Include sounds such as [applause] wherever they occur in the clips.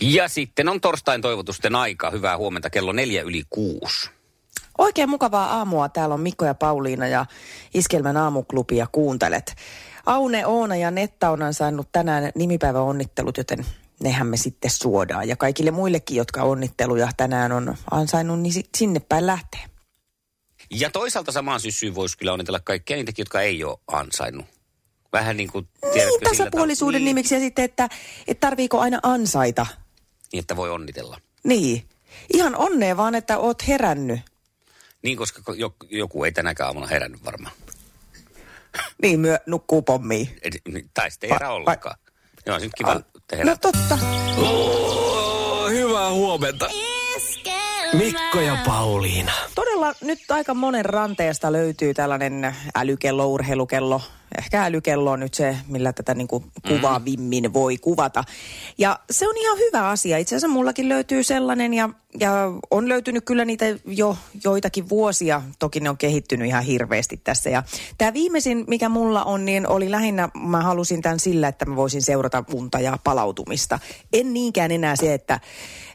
Ja sitten on torstain toivotusten aika. Hyvää huomenta kello neljä yli kuusi. Oikein mukavaa aamua. Täällä on Mikko ja Pauliina ja Iskelmän aamuklubia kuuntelet. Aune, Oona ja Nettauna on saanut tänään nimipäiväonnittelut, joten nehän me sitten suodaan. Ja kaikille muillekin, jotka onnitteluja tänään on ansainnut, niin sinne päin lähtee. Ja toisaalta samaan syssyyn voisi kyllä onnitella kaikkia niitäkin, jotka ei ole ansainnut. Vähän niin kuin, Niin, tasapuolisuuden tavalla- nimiksi ja sitten, että, että tarviiko aina ansaita. Niin, että voi onnitella. Niin. Ihan onnea vaan, että oot herännyt. Niin, koska jo- joku ei tänäkään aamuna herännyt varmaan. Niin, myö nukkuu pommiin. Ed- Tai sitten ei herää ollenkaan. Joo, nyt kiva, että herää. No totta. Oh, hyvää huomenta. Mikko ja Pauliina. Todella nyt aika monen ranteesta löytyy tällainen älykello, urheilukello. Ehkä älykello on nyt se, millä tätä niin kuin kuvaavimmin voi kuvata. Ja se on ihan hyvä asia. Itse asiassa mullakin löytyy sellainen ja, ja on löytynyt kyllä niitä jo joitakin vuosia. Toki ne on kehittynyt ihan hirveästi tässä. Ja tämä viimeisin, mikä mulla on, niin oli lähinnä, mä halusin tämän sillä, että mä voisin seurata unta ja palautumista. En niinkään enää se, että,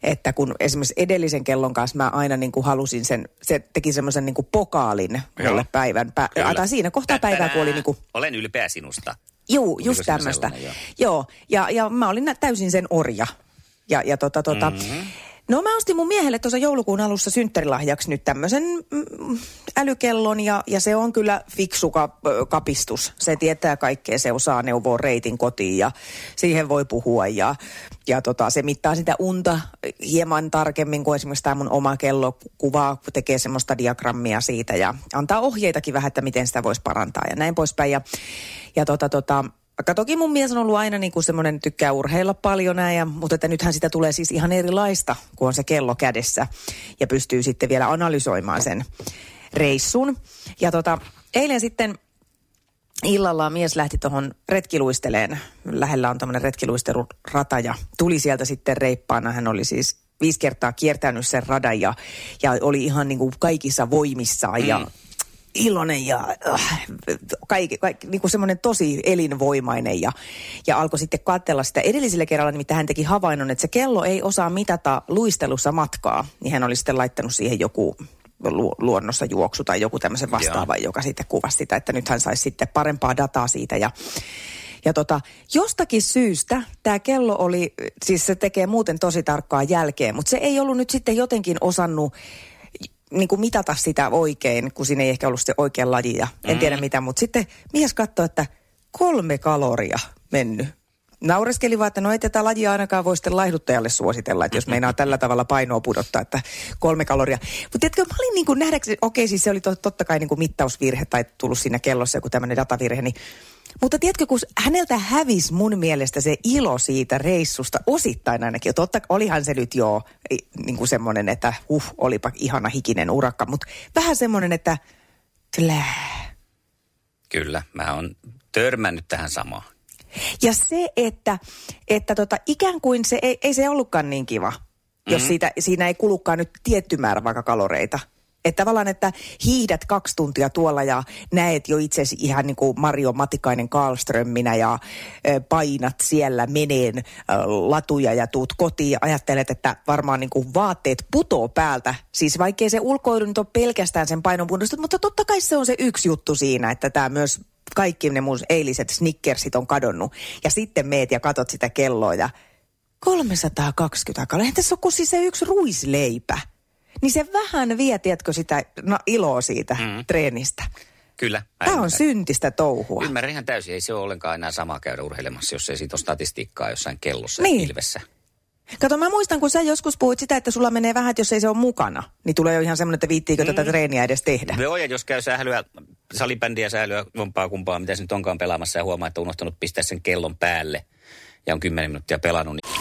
että kun esimerkiksi edellisen kellon kanssa mä aina niin kuin halusin sen, se teki semmoisen niin kuin pokaalin mulle päivän, pä, tai siinä kohtaa päivää, kun oli niin kuin, Olen ylpeä sinusta. juu, just tämmöistä. joo? Joo, ja, ja mä olin täysin sen orja. Ja, ja tota, tota, mm-hmm. No mä ostin mun miehelle tuossa joulukuun alussa synttärilahjaksi nyt tämmöisen mm, älykellon ja, ja se on kyllä fiksu kapistus. Se tietää kaikkea, se osaa neuvoa reitin kotiin ja siihen voi puhua ja, ja tota, se mittaa sitä unta hieman tarkemmin kuin esimerkiksi tämä mun oma kello kuvaa, tekee semmoista diagrammia siitä ja antaa ohjeitakin vähän, että miten sitä voisi parantaa ja näin poispäin. Ja, ja tota, tota, vaikka toki mun mies on ollut aina niin kuin semmoinen, tykkää urheilla paljon näin, ja, mutta että nythän sitä tulee siis ihan erilaista, kun on se kello kädessä ja pystyy sitten vielä analysoimaan sen reissun. Ja tota, eilen sitten illalla mies lähti tuohon retkiluisteleen. Lähellä on tämmöinen retkiluistelurata ja tuli sieltä sitten reippaana. Hän oli siis viisi kertaa kiertänyt sen radan ja, ja oli ihan niin kuin kaikissa voimissaan ja iloinen ja äh, kaikki, kaikki, niin kuin semmoinen tosi elinvoimainen ja, ja alkoi sitten katsella sitä edellisellä kerralla, nimittäin hän teki havainnon, että se kello ei osaa mitata luistelussa matkaa, niin hän oli sitten laittanut siihen joku lu- luonnossa juoksu tai joku tämmöisen vastaavan, joka sitten kuvasi sitä, että nyt hän saisi sitten parempaa dataa siitä. Ja ja tota, jostakin syystä tämä kello oli, siis se tekee muuten tosi tarkkaa jälkeen, mutta se ei ollut nyt sitten jotenkin osannut niin kuin mitata sitä oikein, kun siinä ei ehkä ollut se oikea laji ja en tiedä mitä, mutta sitten mies katsoi, että kolme kaloria mennyt. Naureskeli vaan, että no ei tätä lajia ainakaan voi sitten laihduttajalle suositella, että jos meinaa tällä tavalla painoa pudottaa, että kolme kaloria. Mutta tiedätkö, mä olin niin kuin nähdäkseni, okei siis se oli to- totta kai niin kuin mittausvirhe tai tullut siinä kellossa joku tämmöinen datavirhe, niin mutta tiedätkö, kun häneltä hävisi mun mielestä se ilo siitä reissusta, osittain ainakin. Totta, olihan se nyt jo niin kuin semmoinen, että huh, olipa ihana hikinen urakka, mutta vähän semmoinen, että tlää. Kyllä, mä oon törmännyt tähän samaan. Ja se, että, että tota, ikään kuin se ei, ei se ollutkaan niin kiva, jos siitä, siinä ei kulukaan nyt tietty määrä vaikka kaloreita. Että tavallaan, että hiihdät kaksi tuntia tuolla ja näet jo itsesi ihan niin kuin Mario Matikainen Karlströmminä ja painat siellä meneen latuja ja tuut kotiin ja ajattelet, että varmaan niin kuin vaatteet putoo päältä. Siis vaikkei se ulkoilu nyt ole pelkästään sen painon pudotusta, mutta totta kai se on se yksi juttu siinä, että tämä myös kaikki ne mun eiliset snickersit on kadonnut. Ja sitten meet ja katot sitä kelloa ja 320 kaloria. Eihän tässä ole kuin siis se yksi ruisleipä. Niin se vähän vie, tiedätkö, sitä no, iloa siitä mm. treenistä. Kyllä. mä Tämä on syntistä touhua. Ymmärrän ihan täysin. Ei se ole ollenkaan enää sama käydä urheilemassa, jos ei siitä ole statistiikkaa jossain kellossa Niin. ja pilvessä. Kato, mä muistan, kun sä joskus puhuit sitä, että sulla menee vähän, että jos ei se ole mukana, niin tulee jo ihan semmoinen, että viittiikö mm. tätä treeniä edes tehdä. Joo, ja jos käy sählyä, salibändiä sählyä, jompaa kumpaa, mitä se nyt onkaan pelaamassa ja huomaa, että on unohtanut pistää sen kellon päälle ja on 10 minuuttia pelannut, niin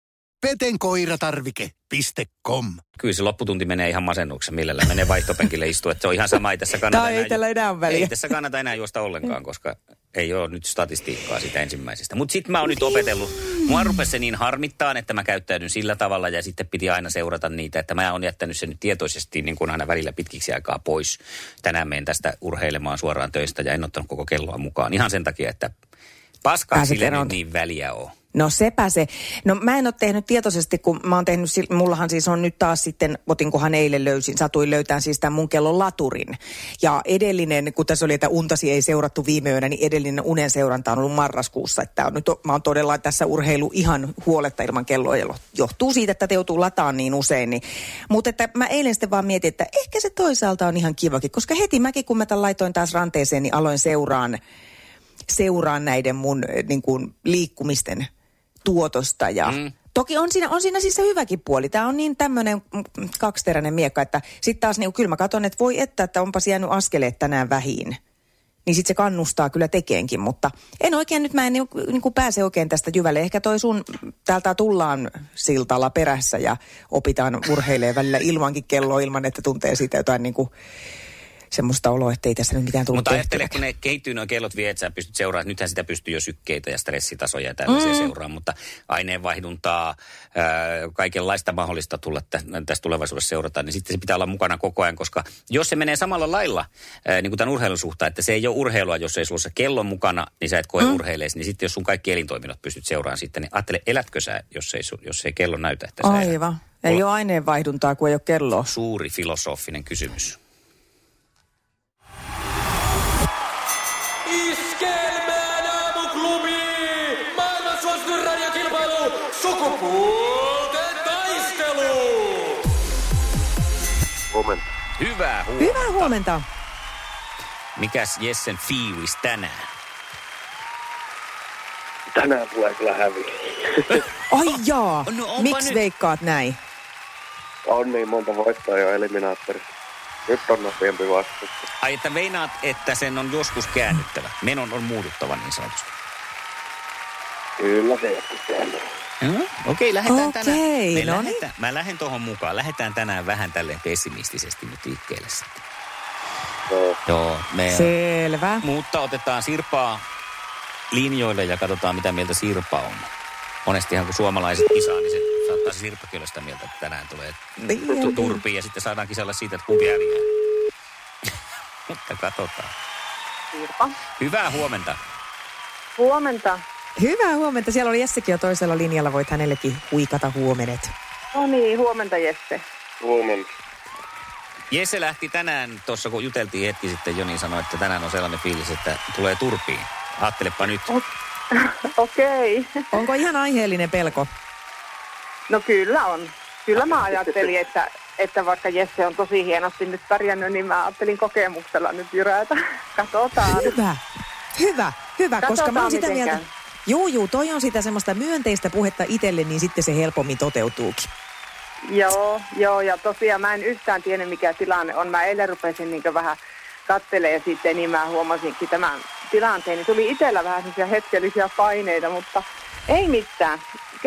petenkoiratarvike.com Kyllä se lopputunti menee ihan masennuksen, millä menee vaihtopenkille istua. Että se on ihan sama, ei tässä kannata ei tällä enää ole väliä. Ei tässä kannata enää juosta ollenkaan, koska ei ole nyt statistiikkaa siitä ensimmäisestä. Mutta sitten mä oon nyt opetellut. Mua rupesi se niin harmittaan, että mä käyttäydyn sillä tavalla ja sitten piti aina seurata niitä, että mä oon jättänyt sen nyt tietoisesti niin kuin aina välillä pitkiksi aikaa pois. Tänään menen tästä urheilemaan suoraan töistä ja en ottanut koko kelloa mukaan. Ihan sen takia, että paskaa sille niin väliä on. No sepä se. No mä en ole tehnyt tietoisesti, kun mä oon tehnyt, mullahan siis on nyt taas sitten, otinkohan eilen löysin, satuin löytään siis tämän mun kellon laturin. Ja edellinen, kun tässä oli, että untasi ei seurattu viime yönä, niin edellinen unen seuranta on ollut marraskuussa. Että on nyt, mä oon todella tässä urheilu ihan huoletta ilman kelloa ja johtuu siitä, että te joutuu lataan niin usein. Niin. Mutta että mä eilen sitten vaan mietin, että ehkä se toisaalta on ihan kivakin, koska heti mäkin kun mä tämän laitoin taas ranteeseen, niin aloin seuraan seuraan näiden mun eh, niin kuin, liikkumisten tuotosta. Ja mm. Toki on siinä, on siinä siis se hyväkin puoli. Tämä on niin tämmöinen mm, kaksiteräinen miekka, että sitten taas niin kyllä mä katson, että voi että, että onpas jäänyt askeleet tänään vähiin. Niin sitten se kannustaa kyllä tekeenkin, mutta en oikein nyt, mä en niin, niin kuin pääse oikein tästä jyvälle. Ehkä toi sun, täältä tullaan siltalla perässä ja opitaan urheilee välillä ilmankin kelloa ilman, että tuntee siitä jotain niin kuin semmoista oloa, että ei tässä nyt mitään tullut Mutta ajattele, kun ne kehittyy nuo kellot vie, että sä pystyt seuraamaan. Nythän sitä pystyy jo sykkeitä ja stressitasoja ja tällaisia mm. seuraamaan, mutta aineenvaihduntaa, ää, kaikenlaista mahdollista tulla tä, tässä tulevaisuudessa seurata, niin sitten se pitää olla mukana koko ajan, koska jos se menee samalla lailla, ää, niin kuin tämän urheilun suhteen, että se ei ole urheilua, jos ei sulla se kellon mukana, niin sä et koe mm. urheileesi, niin sitten jos sun kaikki elintoiminnot pystyt seuraamaan sitten, niin ajattele, elätkö sä, jos ei, jos ei kello näytä, että sä elät? Aivan. Ei ole aineenvaihduntaa, kun ei ole kelloa. Suuri filosofinen kysymys. Sukupuolten taistelu! Huomenta. Hyvää huomenta. Hyvää huomenta. Mikäs Jessen fiilis tänään? Tänään tulee kyllä häviä. Ai jaa, [laughs] No miksi nyt. veikkaat näin? On niin monta voittoa jo eliminaattorissa. Nyt on nopeampi vastus. Ai, että meinaat, että sen on joskus käännyttävä. Menon on muuduttava niin sanotusti. Kyllä se joskus kääntyy. Mm, Okei, lähdetään Okei, tänään. Me no niin. lähdetään, mä lähden tuohon mukaan. Lähdetään tänään vähän tälleen pessimistisesti nyt liikkeelle sitten. Joo. Joo, me... Selvä. Mutta otetaan Sirpaa linjoille ja katsotaan, mitä mieltä Sirpa on. Monestihan kun suomalaiset kisaa, niin se saattaa se Sirppakin olla sitä mieltä, että tänään tulee tu- turpiin ja sitten saadaan kisalla siitä, että kumpi häviää. [laughs] Mutta katsotaan. Sirpa. Hyvää huomenta. Huomenta. Hyvää huomenta. Siellä oli Jessekin jo toisella linjalla. Voit hänellekin huikata huomenet. No niin, huomenta Jesse. Huomenta. Jesse lähti tänään, tuossa kun juteltiin hetki sitten, Joni sanoi, että tänään on sellainen fiilis, että tulee turpiin. Ajattelepa nyt. [laughs] Okei. Onko ihan aiheellinen pelko? No kyllä on. Kyllä mä ajattelin, että, että vaikka Jesse on tosi hienosti nyt pärjännyt, niin mä ajattelin kokemuksella nyt jyrätä. [laughs] Katsotaan. Hyvä. Hyvä, hyvä, koska mä Katsotaan, oon sitä mieltä. käy. Juu, juu, toi on sitä semmoista myönteistä puhetta itselle, niin sitten se helpommin toteutuukin. Joo, joo, ja tosiaan mä en yhtään tiennyt mikä tilanne on. Mä eilen rupesin niin vähän kattelee sitten, niin mä huomasinkin tämän tilanteen. Niin tuli itsellä vähän sellaisia hetkellisiä paineita, mutta ei mitään.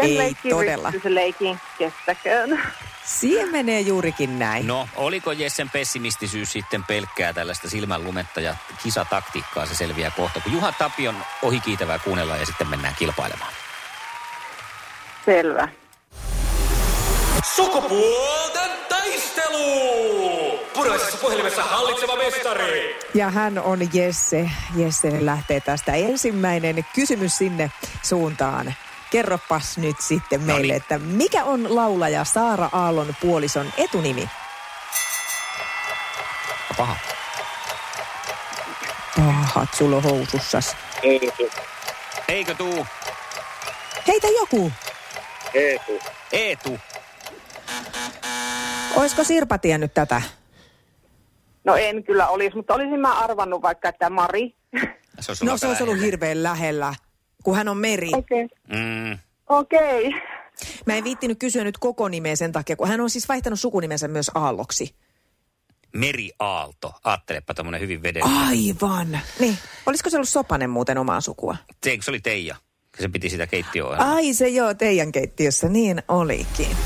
Ei leikkii todella. leikin kestäköön. Siihen menee juurikin näin. No, oliko Jessen pessimistisyys sitten pelkkää tällaista silmänlumetta ja kisataktiikkaa, se selviää kohta. Kun Juha Tapion ohikiitävää kuunnellaan ja sitten mennään kilpailemaan. Selvä. Sukupuolten taistelu! Puraisessa puhelimessa hallitseva mestari. Ja hän on Jesse. Jesse lähtee tästä ensimmäinen kysymys sinne suuntaan. Kerropas nyt sitten meille, niin. että mikä on laulaja Saara Aallon puolison etunimi? Paha. pahat sulla housussas. Eetu. Eikö tuu? Heitä joku. Eetu. Eetu. Oisko Sirpa tiennyt tätä? No en kyllä olisi, mutta olisin mä arvannut vaikka, että Mari. Se on No se olisi ollut hirveän lähellä, kun hän on meri. Okei. Okay. Mm. Okei. Okay. Mä en viittinyt kysyä nyt koko nimeä sen takia, kun hän on siis vaihtanut sukunimensä myös Aalloksi. Meri Aalto. Aattelepa tämmönen hyvin veden. Aivan. Niin. Olisiko se ollut Sopanen muuten omaa sukua? Eikö se oli Teija? Se piti sitä keittiöä. Ai se joo, teidän keittiössä. Niin olikin.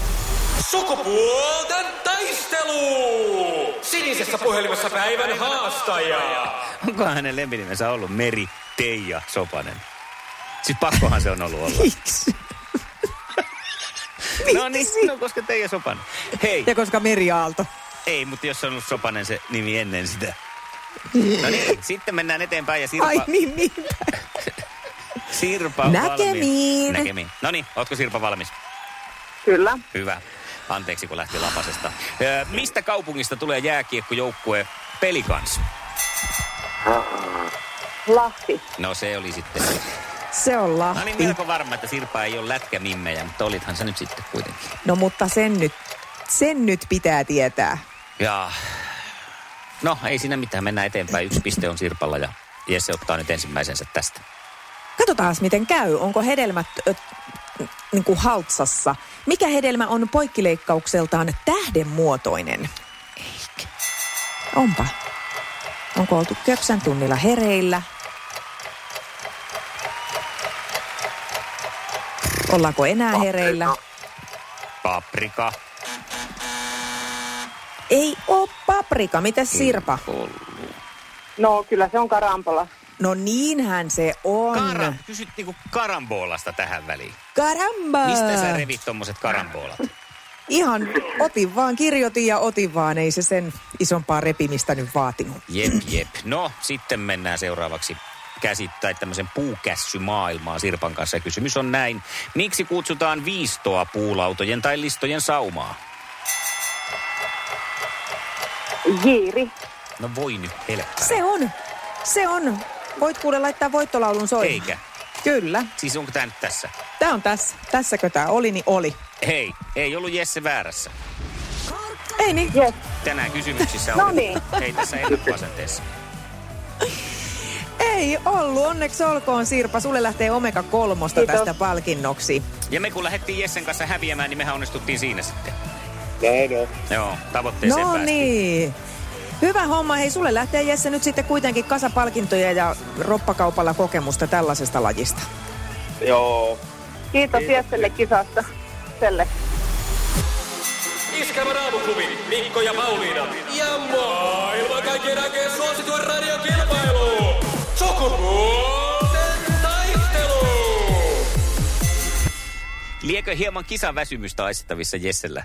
Sukupuolten taistelu! Sinisessä puhelimessa päivän haastaja. Onko hänen lempinimensä ollut Meri Teija Sopanen? Siis pakkohan se on ollut olla. Miksi? [laughs] no niin, no koska Teija Sopanen. Hei, Ja koska Meri Aalto. ei, mutta jos on ollut Sopanen se nimi ennen sitä. No niin, sitten mennään eteenpäin ja Sirpa, Ai niin, niin. Sirpa on Näkemiin. valmis. Näkemiin. No niin, ootko Sirpa valmis? Kyllä. Hyvä. Anteeksi, kun lähti lapasesta. Ö, mistä kaupungista tulee jääkiekkojoukkue Pelikans? Lahti. No se oli sitten. Se on No Lahti. niin, melko varma, että Sirpa ei ole lätkämimmejä, mutta olithan se nyt sitten kuitenkin. No mutta sen nyt, sen nyt pitää tietää. Ja no ei siinä mitään, mennään eteenpäin. Yksi piste on Sirpalla ja Jesse ottaa nyt ensimmäisensä tästä. Katsotaan miten käy. Onko hedelmät ö, niin kuin haltsassa? Mikä hedelmä on poikkileikkaukseltaan tähdenmuotoinen? Eikä. Onpa. Onko oltu köpsän tunnilla hereillä? Ollaanko enää hereillä? Paprika. Ei oo paprika. Mitäs Sirpa? No kyllä se on karampola. No niinhän se on. Kara, kysyt niinku karamboolasta tähän väliin. Karamba! Mistä sä revit tommoset karamboolat? Ihan otin vaan, kirjoitin ja otin vaan. Ei se sen isompaa repimistä nyt vaatinut. Jep, jep. No, sitten mennään seuraavaksi käsittää tämmöisen puukässymaailmaan Sirpan kanssa. Ja kysymys on näin. Miksi kutsutaan viistoa puulautojen tai listojen saumaa? Jiiri. No voi nyt helppää. Se on. Se on. Voit kuule laittaa voittolaulun soimaan. Eikä. Kyllä. Siis onko tää nyt tässä? Tää on tässä. Tässäkö tää oli, niin oli. Hei, ei ollut Jesse väärässä. Ei niin. Yes. Tänään kysymyksissä No on. niin. Ei tässä ennakkoasenteessa. Ei ollut. Onneksi olkoon Sirpa. Sulle lähtee Omega kolmosta Kiitos. tästä palkinnoksi. Ja me kun lähdettiin Jessen kanssa häviämään, niin mehän onnistuttiin siinä sitten. Näin on. Joo, tavoitteeseen No päästiin. niin. Hyvä homma. Hei, sulle lähtee Jesse nyt sitten kuitenkin kasapalkintoja ja roppakaupalla kokemusta tällaisesta lajista. Joo. Kiitos Jesselle kisasta. Selle. Iskelmän aamuklubi, Mikko ja Pauliina. Ja maailman kaikkien aikeen suosituen radiokilpailu. Liekö hieman kisaväsymystä aistettavissa Jessellä?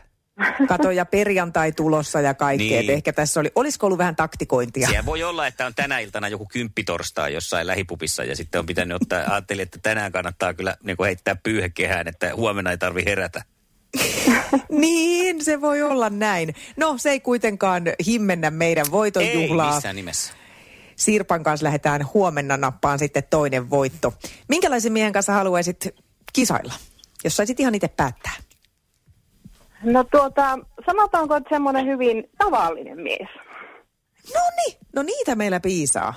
Kato ja perjantai tulossa ja kaikkea. Niin. Ehkä tässä oli, olisiko ollut vähän taktikointia? Siellä voi olla, että on tänä iltana joku kymppitorstai jossain lähipupissa ja sitten on pitänyt ottaa, [laughs] ajattelin, että tänään kannattaa kyllä niin kuin heittää pyyhekehään, että huomenna ei tarvi herätä. [laughs] Niin, se voi olla näin. No, se ei kuitenkaan himmennä meidän voiton Ei missään nimessä. Sirpan kanssa lähdetään huomenna nappaan sitten toinen voitto. Minkälaisen miehen kanssa haluaisit kisailla, jos saisit ihan itse päättää? No tuota, sanotaanko, että semmoinen hyvin tavallinen mies. No niin, no niitä meillä piisaa.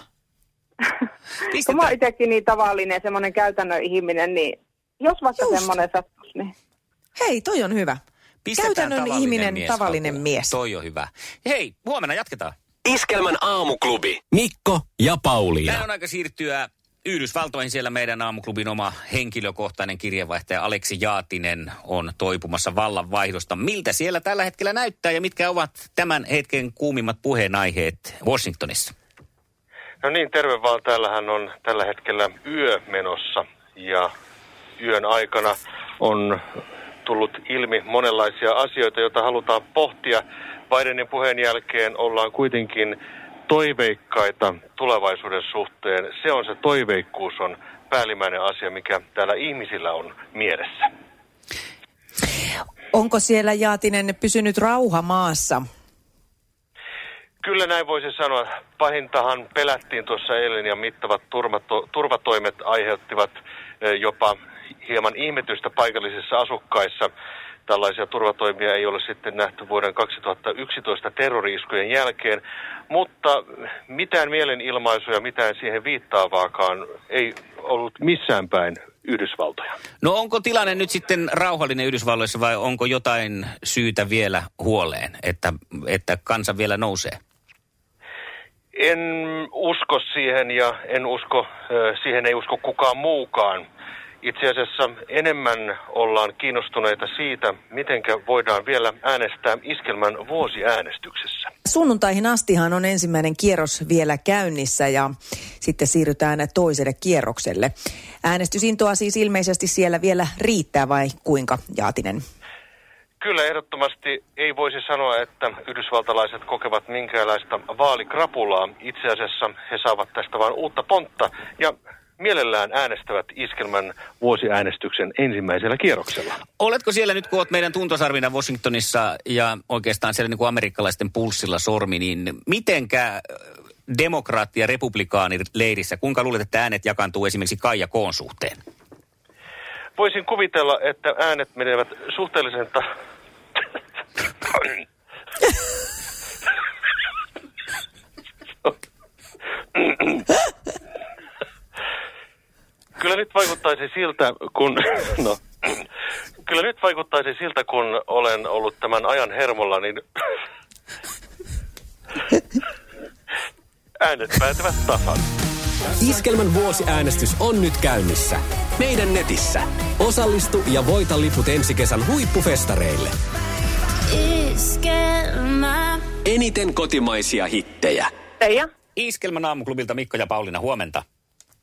[laughs] Kun mä oon itsekin niin tavallinen, semmoinen käytännön ihminen, niin jos vaikka Just. semmoinen sattuisi, niin Hei, toi on hyvä. pistetään Käytännön tavallinen ihminen, mies tavallinen mies. Toi on hyvä. Hei, huomenna jatketaan. Iskelmän aamuklubi. Mikko ja Pauliina. on aika siirtyä Yhdysvaltoihin. Siellä meidän aamuklubin oma henkilökohtainen kirjeenvaihtaja Aleksi Jaatinen on toipumassa vallanvaihdosta. Miltä siellä tällä hetkellä näyttää ja mitkä ovat tämän hetken kuumimmat puheenaiheet Washingtonissa? No niin, terve vaan. Täällähän on tällä hetkellä yö menossa ja yön aikana on tullut ilmi monenlaisia asioita, joita halutaan pohtia. Bidenin puheen jälkeen ollaan kuitenkin toiveikkaita tulevaisuuden suhteen. Se on se toiveikkuus on päällimmäinen asia, mikä täällä ihmisillä on mielessä. Onko siellä Jaatinen pysynyt rauha maassa? Kyllä näin voisi sanoa. Pahintahan pelättiin tuossa eilen ja mittavat turvato- turvatoimet aiheuttivat eh, jopa hieman ihmetystä paikallisissa asukkaissa. Tällaisia turvatoimia ei ole sitten nähty vuoden 2011 terroriiskujen jälkeen, mutta mitään mielenilmaisuja, mitään siihen viittaavaakaan ei ollut missään päin Yhdysvaltoja. No onko tilanne nyt sitten rauhallinen Yhdysvalloissa vai onko jotain syytä vielä huoleen, että, että kansa vielä nousee? En usko siihen ja en usko, siihen ei usko kukaan muukaan. Itse asiassa enemmän ollaan kiinnostuneita siitä, miten voidaan vielä äänestää iskelmän vuosiäänestyksessä. Sunnuntaihin astihan on ensimmäinen kierros vielä käynnissä ja sitten siirrytään toiselle kierrokselle. Äänestysintoa siis ilmeisesti siellä vielä riittää vai kuinka, Jaatinen? Kyllä ehdottomasti ei voisi sanoa, että yhdysvaltalaiset kokevat minkäänlaista vaalikrapulaa. Itse asiassa he saavat tästä vain uutta pontta ja mielellään äänestävät iskelmän vuosiäänestyksen ensimmäisellä kierroksella. Oletko siellä nyt, kun olet meidän tuntosarvina Washingtonissa ja oikeastaan siellä niin kuin amerikkalaisten pulssilla sormi, niin mitenkä demokraatti- ja republikaanileirissä, kuinka luulet, että äänet jakantuu esimerkiksi Kaija Koon suhteen? Voisin kuvitella, että äänet menevät suhteellisen ta- [laughs] Kyllä nyt vaikuttaisi siltä, kun... [laughs] No, kyllä nyt vaikuttaisi siltä, kun olen ollut tämän ajan hermolla, niin äänet päätyvät tasan. Iskelmän vuosiäänestys on nyt käynnissä. Meidän netissä. Osallistu ja voita liput ensi kesän huippufestareille. Iskelmä. Eniten kotimaisia hittejä. Teija? Iskelmän aamuklubilta Mikko ja Pauliina, huomenta.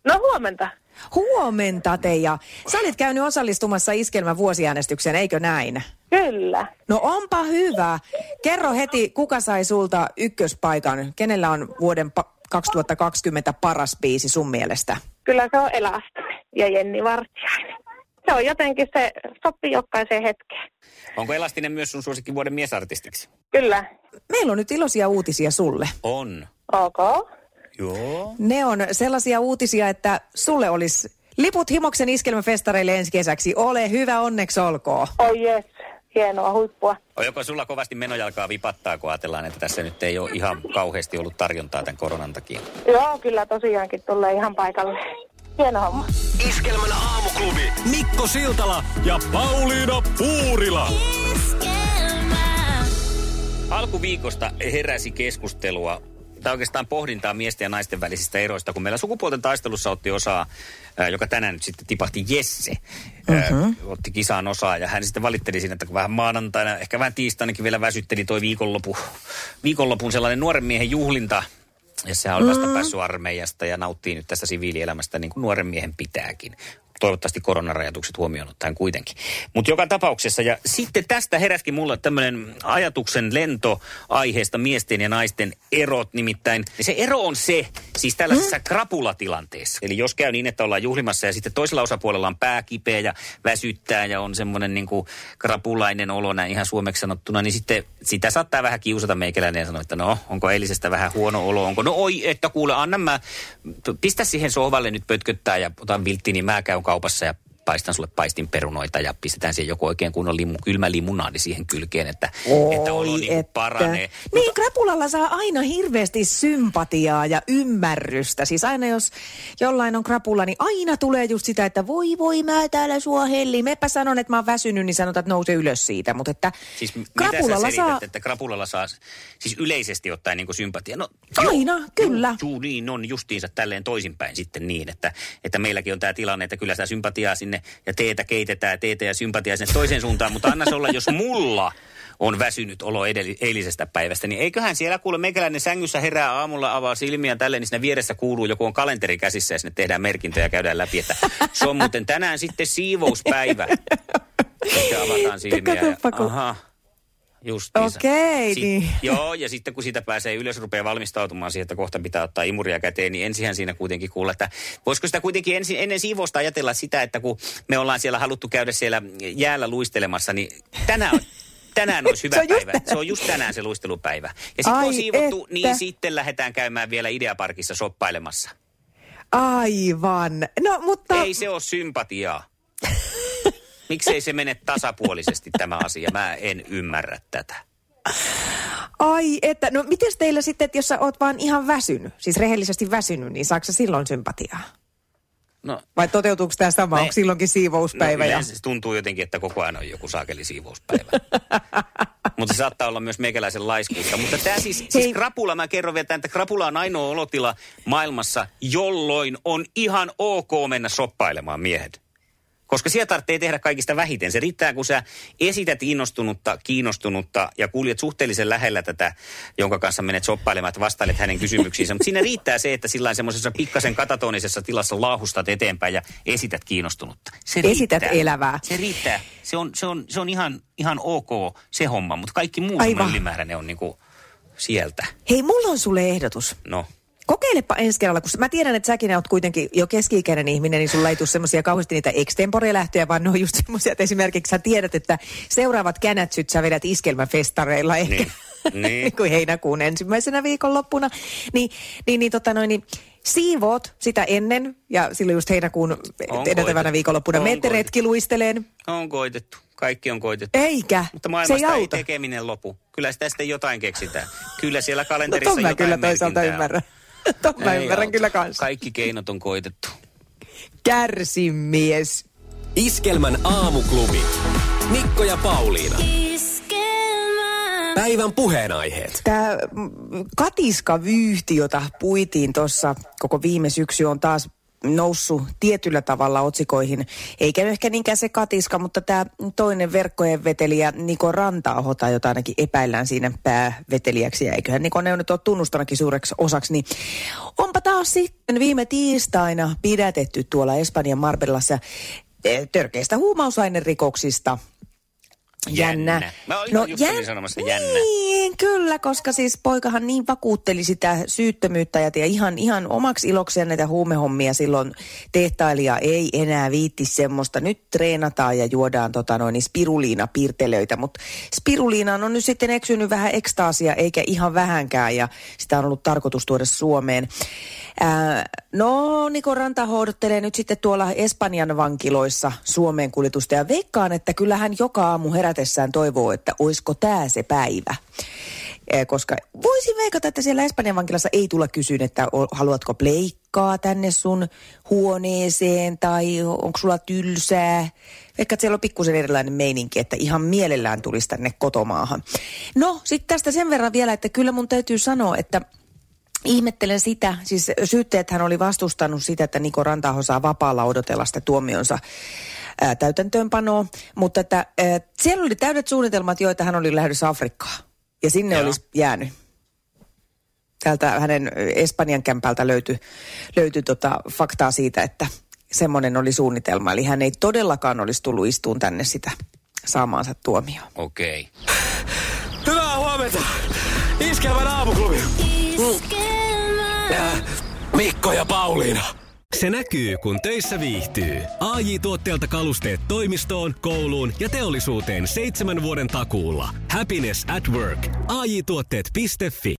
No huomenta. Huomenta Teija. Sä olit käynyt osallistumassa iskelmän vuosiäänestykseen, eikö näin? Kyllä. No onpa hyvä. Kerro heti, kuka sai sulta ykköspaikan? Kenellä on vuoden pa- 2020 paras biisi sun mielestä? Kyllä se on Elastinen ja Jenni Vartiainen. Se on jotenkin, se sopii jokaiseen hetkeen. Onko Elastinen myös sun suosikki vuoden miesartistiksi? Kyllä. Meillä on nyt iloisia uutisia sulle. On. Ok. Joo. Ne on sellaisia uutisia, että sulle olisi liput Himoksen iskelmäfestareille ensi kesäksi. Ole hyvä, onneksi olkoon. Oh yes. Hienoa huippua. Joko sulla kovasti menojalkaa vipattaa, kun ajatellaan, että tässä nyt ei ole ihan kauheasti ollut tarjontaa tämän koronan takia? Joo, kyllä tosiaankin tulee ihan paikalle. Hieno homma. Iskelmän aamuklubi. Mikko Siltala ja Pauliina Puurila. Iskelmä. Alkuviikosta heräsi keskustelua tai oikeastaan pohdintaa miesten ja naisten välisistä eroista, kun meillä sukupuolten taistelussa otti osaa, ää, joka tänään nyt sitten tipahti Jesse, mm-hmm. otti kisaan osaa ja hän sitten valitteli siinä, että vähän maanantaina, ehkä vähän tiistainakin vielä väsytteli toi viikonlopu, viikonlopun sellainen nuoren miehen juhlinta, ja sehän on vasta mm. päässyt armeijasta ja nauttii nyt tästä siviilielämästä niin kuin nuoren miehen pitääkin. Toivottavasti koronarajoitukset huomioon ottaen kuitenkin. Mutta joka tapauksessa, ja sitten tästä heräskin mulle tämmöinen ajatuksen lento aiheesta miesten ja naisten erot. Nimittäin se ero on se, siis tällaisessa mm. krapulatilanteessa. Eli jos käy niin, että ollaan juhlimassa ja sitten toisella osapuolella on pää kipeä ja väsyttää ja on semmoinen niin kuin krapulainen olo näin ihan suomeksi sanottuna, niin sitten sitä saattaa vähän kiusata meikäläinen ja sanoa, että no, onko eilisestä vähän huono olo, onko, no oi, että kuule, anna mä, pistä siihen sohvalle nyt pötköttää ja otan viltti, niin mä käyn kaupassa ja paistan sulle paistinperunoita ja pistetään siihen joku oikein kunnon limu, kylmä limunaadi siihen kylkeen, että, että olo niin kuin paranee. Niin, krapulalla saa aina hirveästi sympatiaa ja ymmärrystä. Siis aina jos jollain on krapula, niin aina tulee just sitä, että voi voi mä täällä sua helli. Mepä sanon, että mä oon väsynyt, niin sanotaan, että nouse ylös siitä. Mutta että Siis m- mitä sä krapulalla selität, saa... että krapulalla saa siis yleisesti ottaen niin kuin sympatia? No, Aina, kyllä. Juu, niin on justiinsa tälleen toisinpäin sitten niin, että, että meilläkin on tämä tilanne, että kyllä sitä sympatiaa sinne ja teetä keitetään, teetä ja sympatiaa sinne toiseen suuntaan, mutta anna se olla, jos mulla on väsynyt olo edell- eilisestä päivästä, niin eiköhän siellä kuule meikäläinen sängyssä herää aamulla, avaa silmiä tälleen, niin siinä vieressä kuuluu joku on kalenteri käsissä ja sinne tehdään merkintöjä ja käydään läpi, että se on muuten tänään sitten siivouspäivä. [laughs] Sitten avataan silmiä ja aha, justiinsa. Okei, Sit- niin. [laughs] Joo, ja sitten kun siitä pääsee ylös, rupeaa valmistautumaan siihen, että kohta pitää ottaa imuria käteen, niin ensinhän siinä kuitenkin kuulla, että voisiko sitä kuitenkin ensin, ennen siivousta ajatella sitä, että kun me ollaan siellä haluttu käydä siellä jäällä luistelemassa, niin tänään, [laughs] tänään olisi hyvä Se päivä. tänään. Se on just tänään se luistelupäivä. Ja sitten kun on siivottu, että. niin sitten lähdetään käymään vielä Ideaparkissa shoppailemassa. Aivan. No, mutta... Ei se ole sympatiaa. Miksei se mene tasapuolisesti tämä asia? Mä en ymmärrä tätä. Ai, että... No, miten teillä sitten, että jos sä oot vaan ihan väsynyt, siis rehellisesti väsynyt, niin saako silloin sympatiaa? No, Vai toteutuuko tämä sama? Me- Onko silloinkin siivouspäivä? no, ja... se tuntuu jotenkin, että koko ajan on joku saakeli siivouspäivä. [laughs] Mutta se saattaa olla myös meikäläisen laiskuutta. Mutta tämä siis, siis krapula, mä kerron vielä, tämän, että krapula on ainoa olotila maailmassa, jolloin on ihan ok mennä shoppailemaan miehet. Koska siellä tarvitsee tehdä kaikista vähiten. Se riittää, kun sä esität innostunutta, kiinnostunutta ja kuljet suhteellisen lähellä tätä, jonka kanssa menet shoppailemaan, että vastailet hänen kysymyksiinsä. Mutta siinä riittää se, että sillä semmoisessa pikkasen katatonisessa tilassa laahustat eteenpäin ja esität kiinnostunutta. Se Esität riittää. elävää. Se riittää. Se on, se on, se on ihan, ihan ok se homma, mutta kaikki muu ylimääräinen on niinku sieltä. Hei, mulla on sulle ehdotus. No, Kokeilepa ensi kerralla, kun mä tiedän, että säkin oot kuitenkin jo keski-ikäinen ihminen, niin sulla ei tule semmoisia kauheasti niitä extempore-lähtöjä, vaan ne on just semmoisia, että esimerkiksi sä tiedät, että seuraavat känätsyt sä vedät iskelmäfestareilla ehkä. Niin, niin. [laughs] niin kuin heinäkuun ensimmäisenä viikonloppuna. Niin, niin, niin, tota noin, niin siivoot sitä ennen ja silloin just heinäkuun edeltävänä viikonloppuna On menette retkiluisteleen. on koitettu. Kaikki on koitettu. Eikä. Mutta se ei maailmasta ei, auta. tekeminen lopu. Kyllä sitä sitten jotain keksitään. Kyllä siellä No kalenterissa mä jotain kyllä toisaalta merkintää on. [laughs] Ton mä Ei ymmärrän auta. kyllä kanssa. Kaikki keinot on koitettu. Kärsimies. Iskelmän aamuklubi. Mikko ja Pauliina. Iskelmä. Päivän puheenaiheet. Tämä katiskavyyhti, jota puitiin tuossa koko viime syksy, on taas noussut tietyllä tavalla otsikoihin. Eikä ehkä niinkään se katiska, mutta tämä toinen verkkojen vetelijä Niko Rantaahota, jota ainakin epäillään siinä päävetelijäksi. Eiköhän Niko ne nyt ole tunnustanakin suureksi osaksi. Niin onpa taas sitten viime tiistaina pidätetty tuolla Espanjan Marbellassa eh, törkeistä huumausainerikoksista. Jännä. Jännä. Mä olin just olin sanomassa jännä. Niin, kyllä, koska siis poikahan niin vakuutteli sitä syyttömyyttä ja ja ihan, ihan omaksi ilokseen näitä huumehommia silloin tehtailija ei enää viitti semmoista. Nyt treenataan ja juodaan tota noin, niin spiruliina-pirtelöitä, mutta spiruliinaan on nyt sitten eksynyt vähän ekstaasia eikä ihan vähänkään ja sitä on ollut tarkoitus tuoda Suomeen. Ää, no, Niko Ranta houdottelee nyt sitten tuolla Espanjan vankiloissa Suomeen kuljetusta ja veikkaan, että kyllähän joka aamu herätessään toivoo, että oisko tämä se päivä. Eh, Koska voisin veikata, että siellä Espanjan vankilassa ei tulla kysyyn, että haluatko pleikkaa tänne sun huoneeseen tai onko sulla tylsää. Vaikka siellä on pikkusen erilainen meininki, että ihan mielellään tulisi tänne kotomaahan. No, sitten tästä sen verran vielä, että kyllä mun täytyy sanoa, että Ihmettelen sitä, siis syytteet hän oli vastustanut sitä, että Niko Rantaho saa vapaalla odotella sitä tuomionsa ää, täytäntöönpanoa, mutta että ää, siellä oli täydet suunnitelmat jo, että hän oli lähdössä Afrikkaan ja sinne Joo. olisi jäänyt. Täältä hänen Espanjan kämpältä löytyi, löytyi tota faktaa siitä, että semmoinen oli suunnitelma. Eli hän ei todellakaan olisi tullut istuun tänne sitä saamaansa tuomioon. Okei. Hyvää huomenta. Iskelmän aamuklubi. Mikko ja Pauliina. Se näkyy, kun töissä viihtyy. ai tuotteelta kalusteet toimistoon, kouluun ja teollisuuteen seitsemän vuoden takuulla. Happiness at work. AJ-tuotteet.fi